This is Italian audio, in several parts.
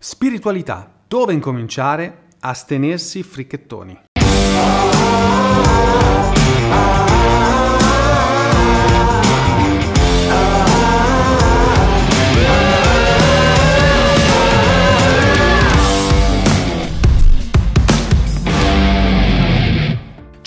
Spiritualità. Dove incominciare? Astenersi fricchettoni.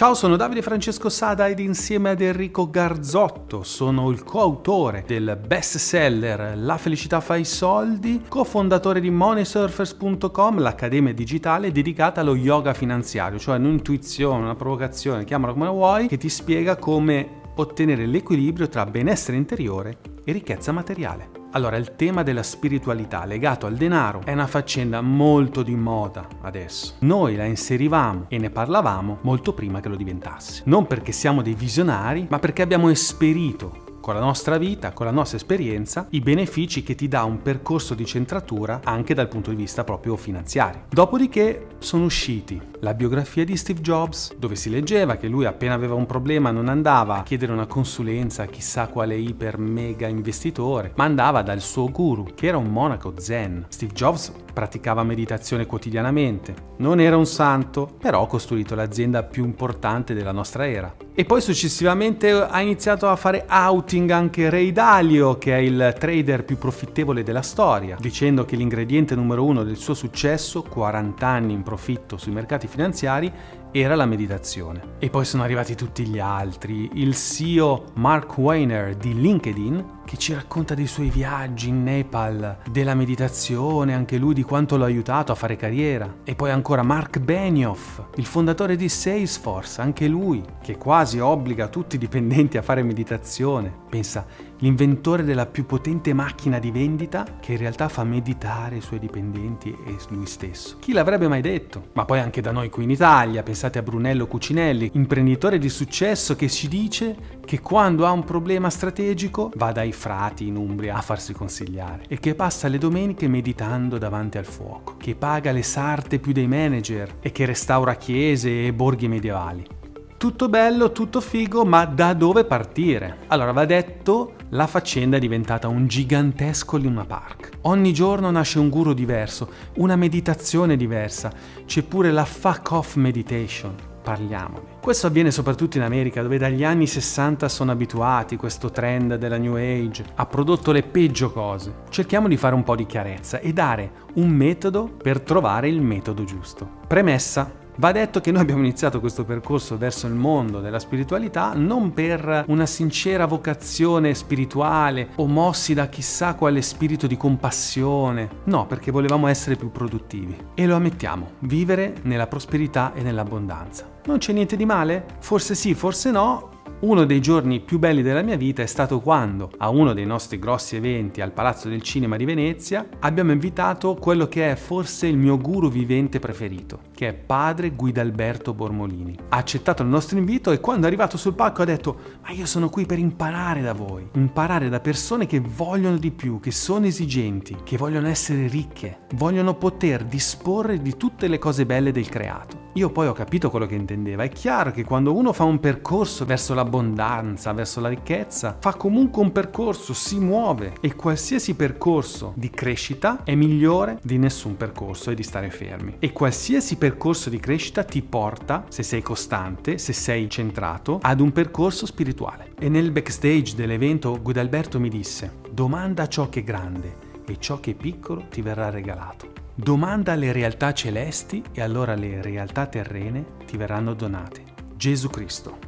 Ciao, sono Davide Francesco Sada ed insieme ad Enrico Garzotto sono il coautore del bestseller La felicità fa i soldi, cofondatore di moneysurfers.com, l'accademia digitale dedicata allo yoga finanziario, cioè un'intuizione, una provocazione, chiamala come vuoi, che ti spiega come ottenere l'equilibrio tra benessere interiore e ricchezza materiale. Allora, il tema della spiritualità legato al denaro è una faccenda molto di moda adesso. Noi la inserivamo e ne parlavamo molto prima che lo diventasse. Non perché siamo dei visionari, ma perché abbiamo esperito con la nostra vita, con la nostra esperienza, i benefici che ti dà un percorso di centratura anche dal punto di vista proprio finanziario. Dopodiché sono usciti la biografia di Steve Jobs, dove si leggeva che lui appena aveva un problema non andava a chiedere una consulenza a chissà quale iper mega investitore, ma andava dal suo guru, che era un monaco zen. Steve Jobs praticava meditazione quotidianamente, non era un santo, però ha costruito l'azienda più importante della nostra era. E poi successivamente ha iniziato a fare outing anche Ray Dalio, che è il trader più profittevole della storia, dicendo che l'ingrediente numero uno del suo successo, 40 anni in profitto sui mercati finanziari, era la meditazione. E poi sono arrivati tutti gli altri, il CEO Mark Weiner di LinkedIn, che ci racconta dei suoi viaggi in Nepal, della meditazione, anche lui di quanto l'ha aiutato a fare carriera. E poi ancora Mark Benioff, il fondatore di Salesforce, anche lui, che quasi obbliga tutti i dipendenti a fare meditazione. Pensa, l'inventore della più potente macchina di vendita che in realtà fa meditare i suoi dipendenti e lui stesso. Chi l'avrebbe mai detto? Ma poi anche da noi qui in Italia, pensate a Brunello Cucinelli, imprenditore di successo che ci dice che quando ha un problema strategico va dai frati in Umbria a farsi consigliare e che passa le domeniche meditando davanti al fuoco, che paga le sarte più dei manager e che restaura chiese e borghi medievali. Tutto bello, tutto figo, ma da dove partire? Allora, va detto, la faccenda è diventata un gigantesco Luna Park. Ogni giorno nasce un guru diverso, una meditazione diversa, c'è pure la fuck off meditation. Parliamone. Questo avviene soprattutto in America, dove dagli anni 60 sono abituati questo trend della New Age, ha prodotto le peggio cose. Cerchiamo di fare un po' di chiarezza e dare un metodo per trovare il metodo giusto. Premessa, Va detto che noi abbiamo iniziato questo percorso verso il mondo della spiritualità non per una sincera vocazione spirituale o mossi da chissà quale spirito di compassione, no, perché volevamo essere più produttivi. E lo ammettiamo, vivere nella prosperità e nell'abbondanza. Non c'è niente di male? Forse sì, forse no, uno dei giorni più belli della mia vita è stato quando, a uno dei nostri grossi eventi al Palazzo del Cinema di Venezia, abbiamo invitato quello che è forse il mio guru vivente preferito, che è padre Guidalberto Bormolini. Ha accettato il nostro invito e quando è arrivato sul palco ha detto ma io sono qui per imparare da voi, imparare da persone che vogliono di più, che sono esigenti, che vogliono essere ricche, vogliono poter disporre di tutte le cose belle del creato. Io poi ho capito quello che intendeva. È chiaro che quando uno fa un percorso verso l'abbondanza, verso la ricchezza, fa comunque un percorso, si muove e qualsiasi percorso di crescita è migliore di nessun percorso e di stare fermi. E qualsiasi percorso di crescita ti porta, se sei costante, se sei centrato, ad un percorso spirituale. E nel backstage dell'evento Guidalberto mi disse, domanda ciò che è grande e ciò che è piccolo ti verrà regalato. Domanda alle realtà celesti e allora le realtà terrene ti verranno donate. Gesù Cristo,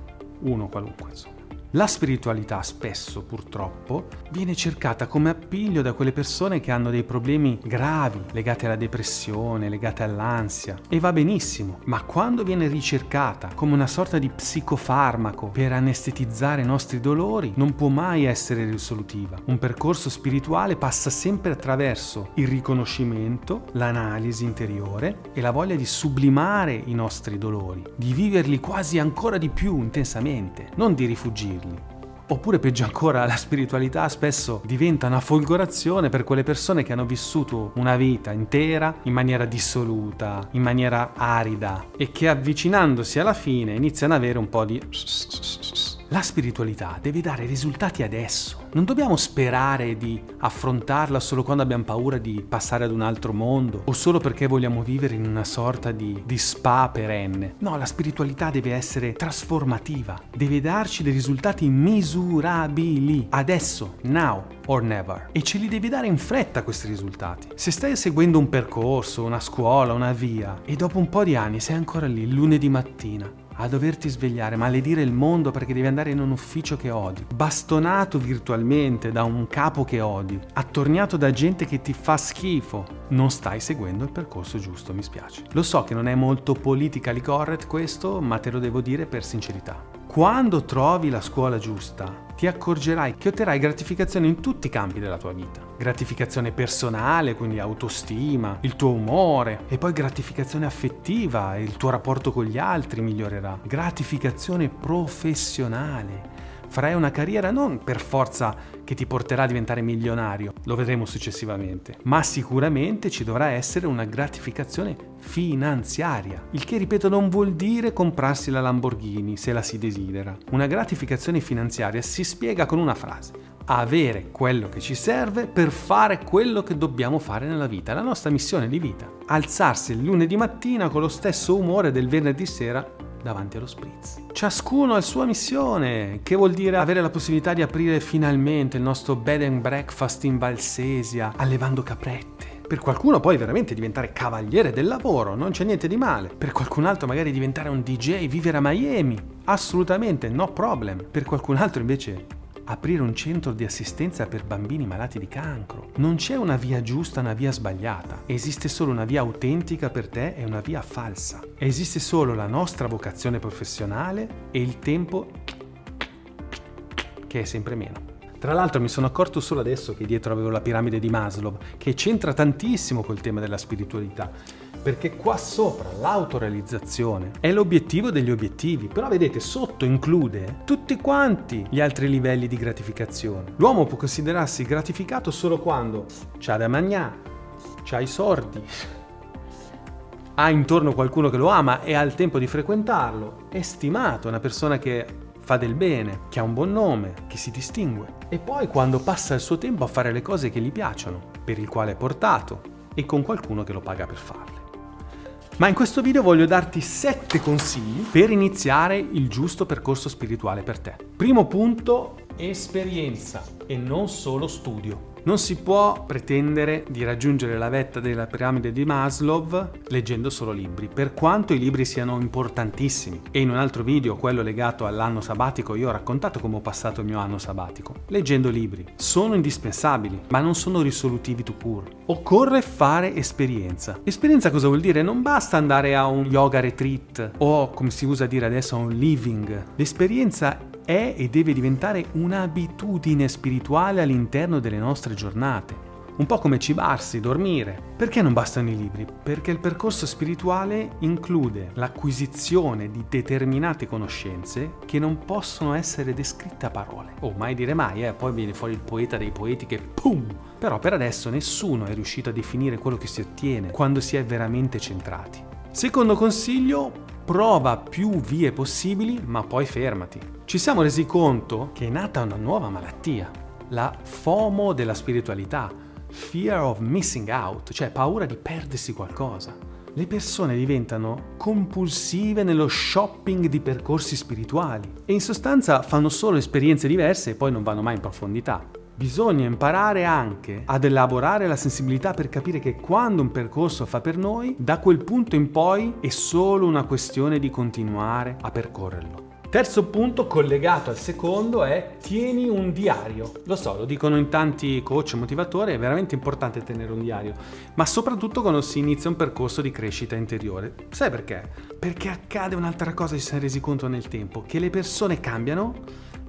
uno qualunque. La spiritualità spesso, purtroppo, viene cercata come appiglio da quelle persone che hanno dei problemi gravi legati alla depressione, legati all'ansia. E va benissimo, ma quando viene ricercata come una sorta di psicofarmaco per anestetizzare i nostri dolori, non può mai essere risolutiva. Un percorso spirituale passa sempre attraverso il riconoscimento, l'analisi interiore e la voglia di sublimare i nostri dolori, di viverli quasi ancora di più intensamente, non di rifugirli seguirli. Oppure peggio ancora, la spiritualità spesso diventa una folgorazione per quelle persone che hanno vissuto una vita intera in maniera dissoluta, in maniera arida e che avvicinandosi alla fine iniziano ad avere un po' di... La spiritualità deve dare risultati adesso non dobbiamo sperare di affrontarla solo quando abbiamo paura di passare ad un altro mondo o solo perché vogliamo vivere in una sorta di, di spa perenne. No, la spiritualità deve essere trasformativa, deve darci dei risultati misurabili, adesso, now or never. E ce li devi dare in fretta questi risultati. Se stai seguendo un percorso, una scuola, una via e dopo un po' di anni sei ancora lì, lunedì mattina, a doverti svegliare, maledire il mondo perché devi andare in un ufficio che odi, bastonato virtualmente da un capo che odi, attorniato da gente che ti fa schifo, non stai seguendo il percorso giusto, mi spiace. Lo so che non è molto politically correct questo, ma te lo devo dire per sincerità. Quando trovi la scuola giusta, ti accorgerai che otterrai gratificazione in tutti i campi della tua vita. Gratificazione personale, quindi autostima, il tuo umore, e poi gratificazione affettiva, il tuo rapporto con gli altri migliorerà. Gratificazione professionale farai una carriera non per forza che ti porterà a diventare milionario, lo vedremo successivamente, ma sicuramente ci dovrà essere una gratificazione finanziaria, il che ripeto non vuol dire comprarsi la Lamborghini se la si desidera. Una gratificazione finanziaria si spiega con una frase, avere quello che ci serve per fare quello che dobbiamo fare nella vita, la nostra missione di vita. Alzarsi il lunedì mattina con lo stesso umore del venerdì sera davanti allo spritz. Ciascuno ha la sua missione, che vuol dire avere la possibilità di aprire finalmente il nostro bed and breakfast in Valsesia, allevando caprette. Per qualcuno poi veramente diventare cavaliere del lavoro, non c'è niente di male. Per qualcun altro magari diventare un DJ, vivere a Miami, assolutamente no problem. Per qualcun altro invece aprire un centro di assistenza per bambini malati di cancro. Non c'è una via giusta, una via sbagliata. Esiste solo una via autentica per te e una via falsa. Esiste solo la nostra vocazione professionale e il tempo che è sempre meno. Tra l'altro mi sono accorto solo adesso che dietro avevo la piramide di Maslow, che c'entra tantissimo col tema della spiritualità perché qua sopra l'autorealizzazione è l'obiettivo degli obiettivi, però vedete sotto include tutti quanti gli altri livelli di gratificazione. L'uomo può considerarsi gratificato solo quando c'ha da mangiare, c'ha i sordi, ha intorno qualcuno che lo ama e ha il tempo di frequentarlo, è stimato, è una persona che fa del bene, che ha un buon nome, che si distingue. E poi quando passa il suo tempo a fare le cose che gli piacciono, per il quale è portato, e con qualcuno che lo paga per farle. Ma in questo video voglio darti 7 consigli per iniziare il giusto percorso spirituale per te. Primo punto, esperienza e non solo studio. Non si può pretendere di raggiungere la vetta della piramide di Maslow leggendo solo libri, per quanto i libri siano importantissimi. E in un altro video, quello legato all'anno sabbatico, io ho raccontato come ho passato il mio anno sabbatico. Leggendo libri. Sono indispensabili, ma non sono risolutivi to pur. Occorre fare esperienza. Esperienza cosa vuol dire? Non basta andare a un yoga retreat o, come si usa dire adesso, a un living. L'esperienza è e deve diventare un'abitudine spirituale all'interno delle nostre giornate. Un po' come cibarsi, dormire. Perché non bastano i libri? Perché il percorso spirituale include l'acquisizione di determinate conoscenze che non possono essere descritte a parole. Oh, mai dire mai, eh? Poi viene fuori il poeta dei poeti che pum! Però per adesso nessuno è riuscito a definire quello che si ottiene quando si è veramente centrati. Secondo consiglio, prova più vie possibili, ma poi fermati. Ci siamo resi conto che è nata una nuova malattia, la FOMO della spiritualità, fear of missing out, cioè paura di perdersi qualcosa. Le persone diventano compulsive nello shopping di percorsi spirituali e in sostanza fanno solo esperienze diverse e poi non vanno mai in profondità. Bisogna imparare anche ad elaborare la sensibilità per capire che quando un percorso fa per noi, da quel punto in poi è solo una questione di continuare a percorrerlo. Terzo punto collegato al secondo è tieni un diario. Lo so, lo dicono in tanti coach motivatori, è veramente importante tenere un diario, ma soprattutto quando si inizia un percorso di crescita interiore. Sai perché? Perché accade un'altra cosa, ci siamo resi conto nel tempo, che le persone cambiano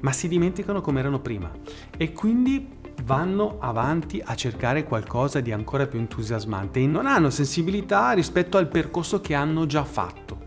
ma si dimenticano come erano prima. E quindi vanno avanti a cercare qualcosa di ancora più entusiasmante e non hanno sensibilità rispetto al percorso che hanno già fatto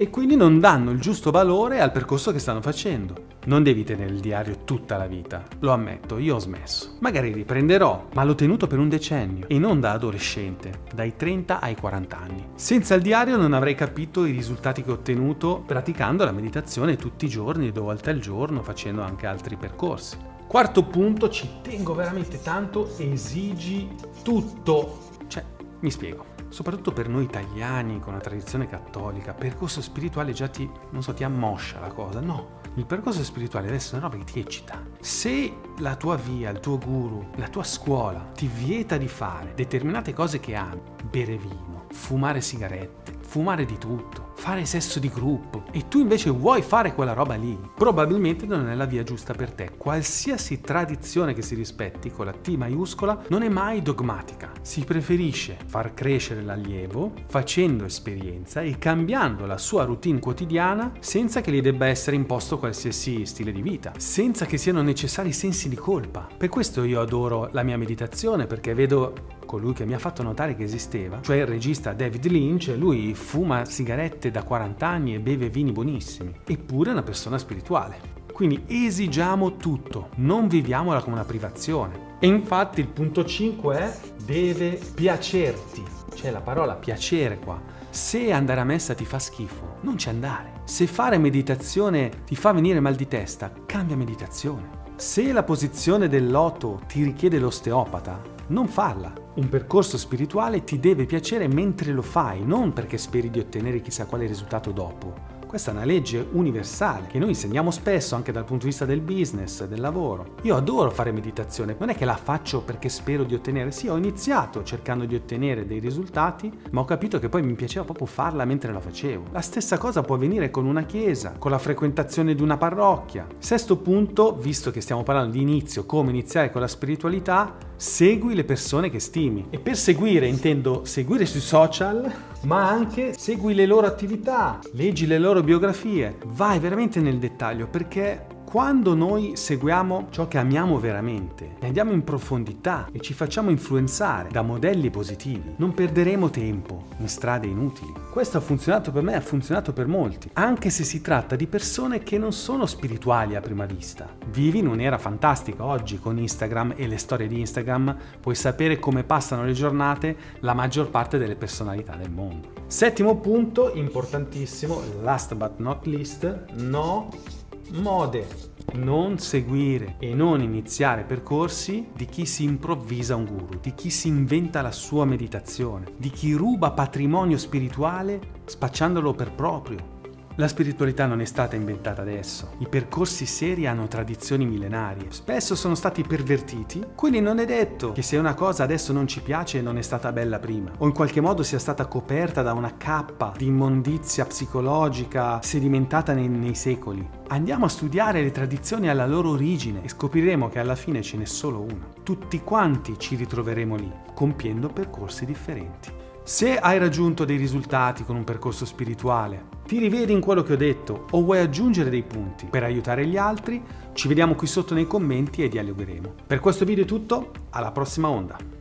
e quindi non danno il giusto valore al percorso che stanno facendo. Non devi tenere il diario tutta la vita, lo ammetto, io ho smesso. Magari riprenderò, ma l'ho tenuto per un decennio e non da adolescente, dai 30 ai 40 anni. Senza il diario non avrei capito i risultati che ho ottenuto praticando la meditazione tutti i giorni, due volte al giorno, facendo anche altri percorsi. Quarto punto, ci tengo veramente tanto, esigi tutto. Cioè, mi spiego. Soprattutto per noi italiani con una tradizione cattolica, percorso spirituale già ti, non so, ti ammoscia la cosa. No, il percorso spirituale deve essere una roba che ti eccita. Se la tua via, il tuo guru, la tua scuola ti vieta di fare determinate cose che ami, bere vino, fumare sigarette, fumare di tutto, fare sesso di gruppo e tu invece vuoi fare quella roba lì, probabilmente non è la via giusta per te. Qualsiasi tradizione che si rispetti con la T maiuscola non è mai dogmatica. Si preferisce far crescere l'allievo facendo esperienza e cambiando la sua routine quotidiana senza che gli debba essere imposto qualsiasi stile di vita, senza che siano necessari sensi di colpa. Per questo io adoro la mia meditazione perché vedo colui che mi ha fatto notare che esisteva, cioè il regista David Lynch, lui fuma sigarette da 40 anni e beve vini buonissimi, eppure è una persona spirituale. Quindi esigiamo tutto, non viviamola come una privazione. E infatti il punto 5 è deve piacerti. C'è la parola piacere qua. Se andare a messa ti fa schifo, non ci andare. Se fare meditazione ti fa venire mal di testa, cambia meditazione. Se la posizione del loto ti richiede l'osteopata, non farla. Un percorso spirituale ti deve piacere mentre lo fai, non perché speri di ottenere chissà quale risultato dopo. Questa è una legge universale che noi insegniamo spesso anche dal punto di vista del business, del lavoro. Io adoro fare meditazione, non è che la faccio perché spero di ottenere, sì ho iniziato cercando di ottenere dei risultati, ma ho capito che poi mi piaceva proprio farla mentre la facevo. La stessa cosa può avvenire con una chiesa, con la frequentazione di una parrocchia. Sesto punto, visto che stiamo parlando di inizio, come iniziare con la spiritualità, segui le persone che stimi. E per seguire intendo seguire sui social, ma anche segui le loro attività, leggi le loro biografie, vai veramente nel dettaglio perché quando noi seguiamo ciò che amiamo veramente, andiamo in profondità e ci facciamo influenzare da modelli positivi, non perderemo tempo in strade inutili. Questo ha funzionato per me, ha funzionato per molti, anche se si tratta di persone che non sono spirituali a prima vista. Vivi in un'era fantastica oggi con Instagram e le storie di Instagram, puoi sapere come passano le giornate la maggior parte delle personalità del mondo. Settimo punto, importantissimo, last but not least, no mode. Non seguire e non iniziare percorsi di chi si improvvisa un guru, di chi si inventa la sua meditazione, di chi ruba patrimonio spirituale spacciandolo per proprio. La spiritualità non è stata inventata adesso, i percorsi seri hanno tradizioni millenarie, spesso sono stati pervertiti, quindi non è detto che se una cosa adesso non ci piace non è stata bella prima, o in qualche modo sia stata coperta da una cappa di immondizia psicologica sedimentata nei, nei secoli. Andiamo a studiare le tradizioni alla loro origine e scopriremo che alla fine ce n'è solo una. Tutti quanti ci ritroveremo lì, compiendo percorsi differenti. Se hai raggiunto dei risultati con un percorso spirituale, ti rivedi in quello che ho detto o vuoi aggiungere dei punti per aiutare gli altri, ci vediamo qui sotto nei commenti e dialogheremo. Per questo video è tutto, alla prossima onda!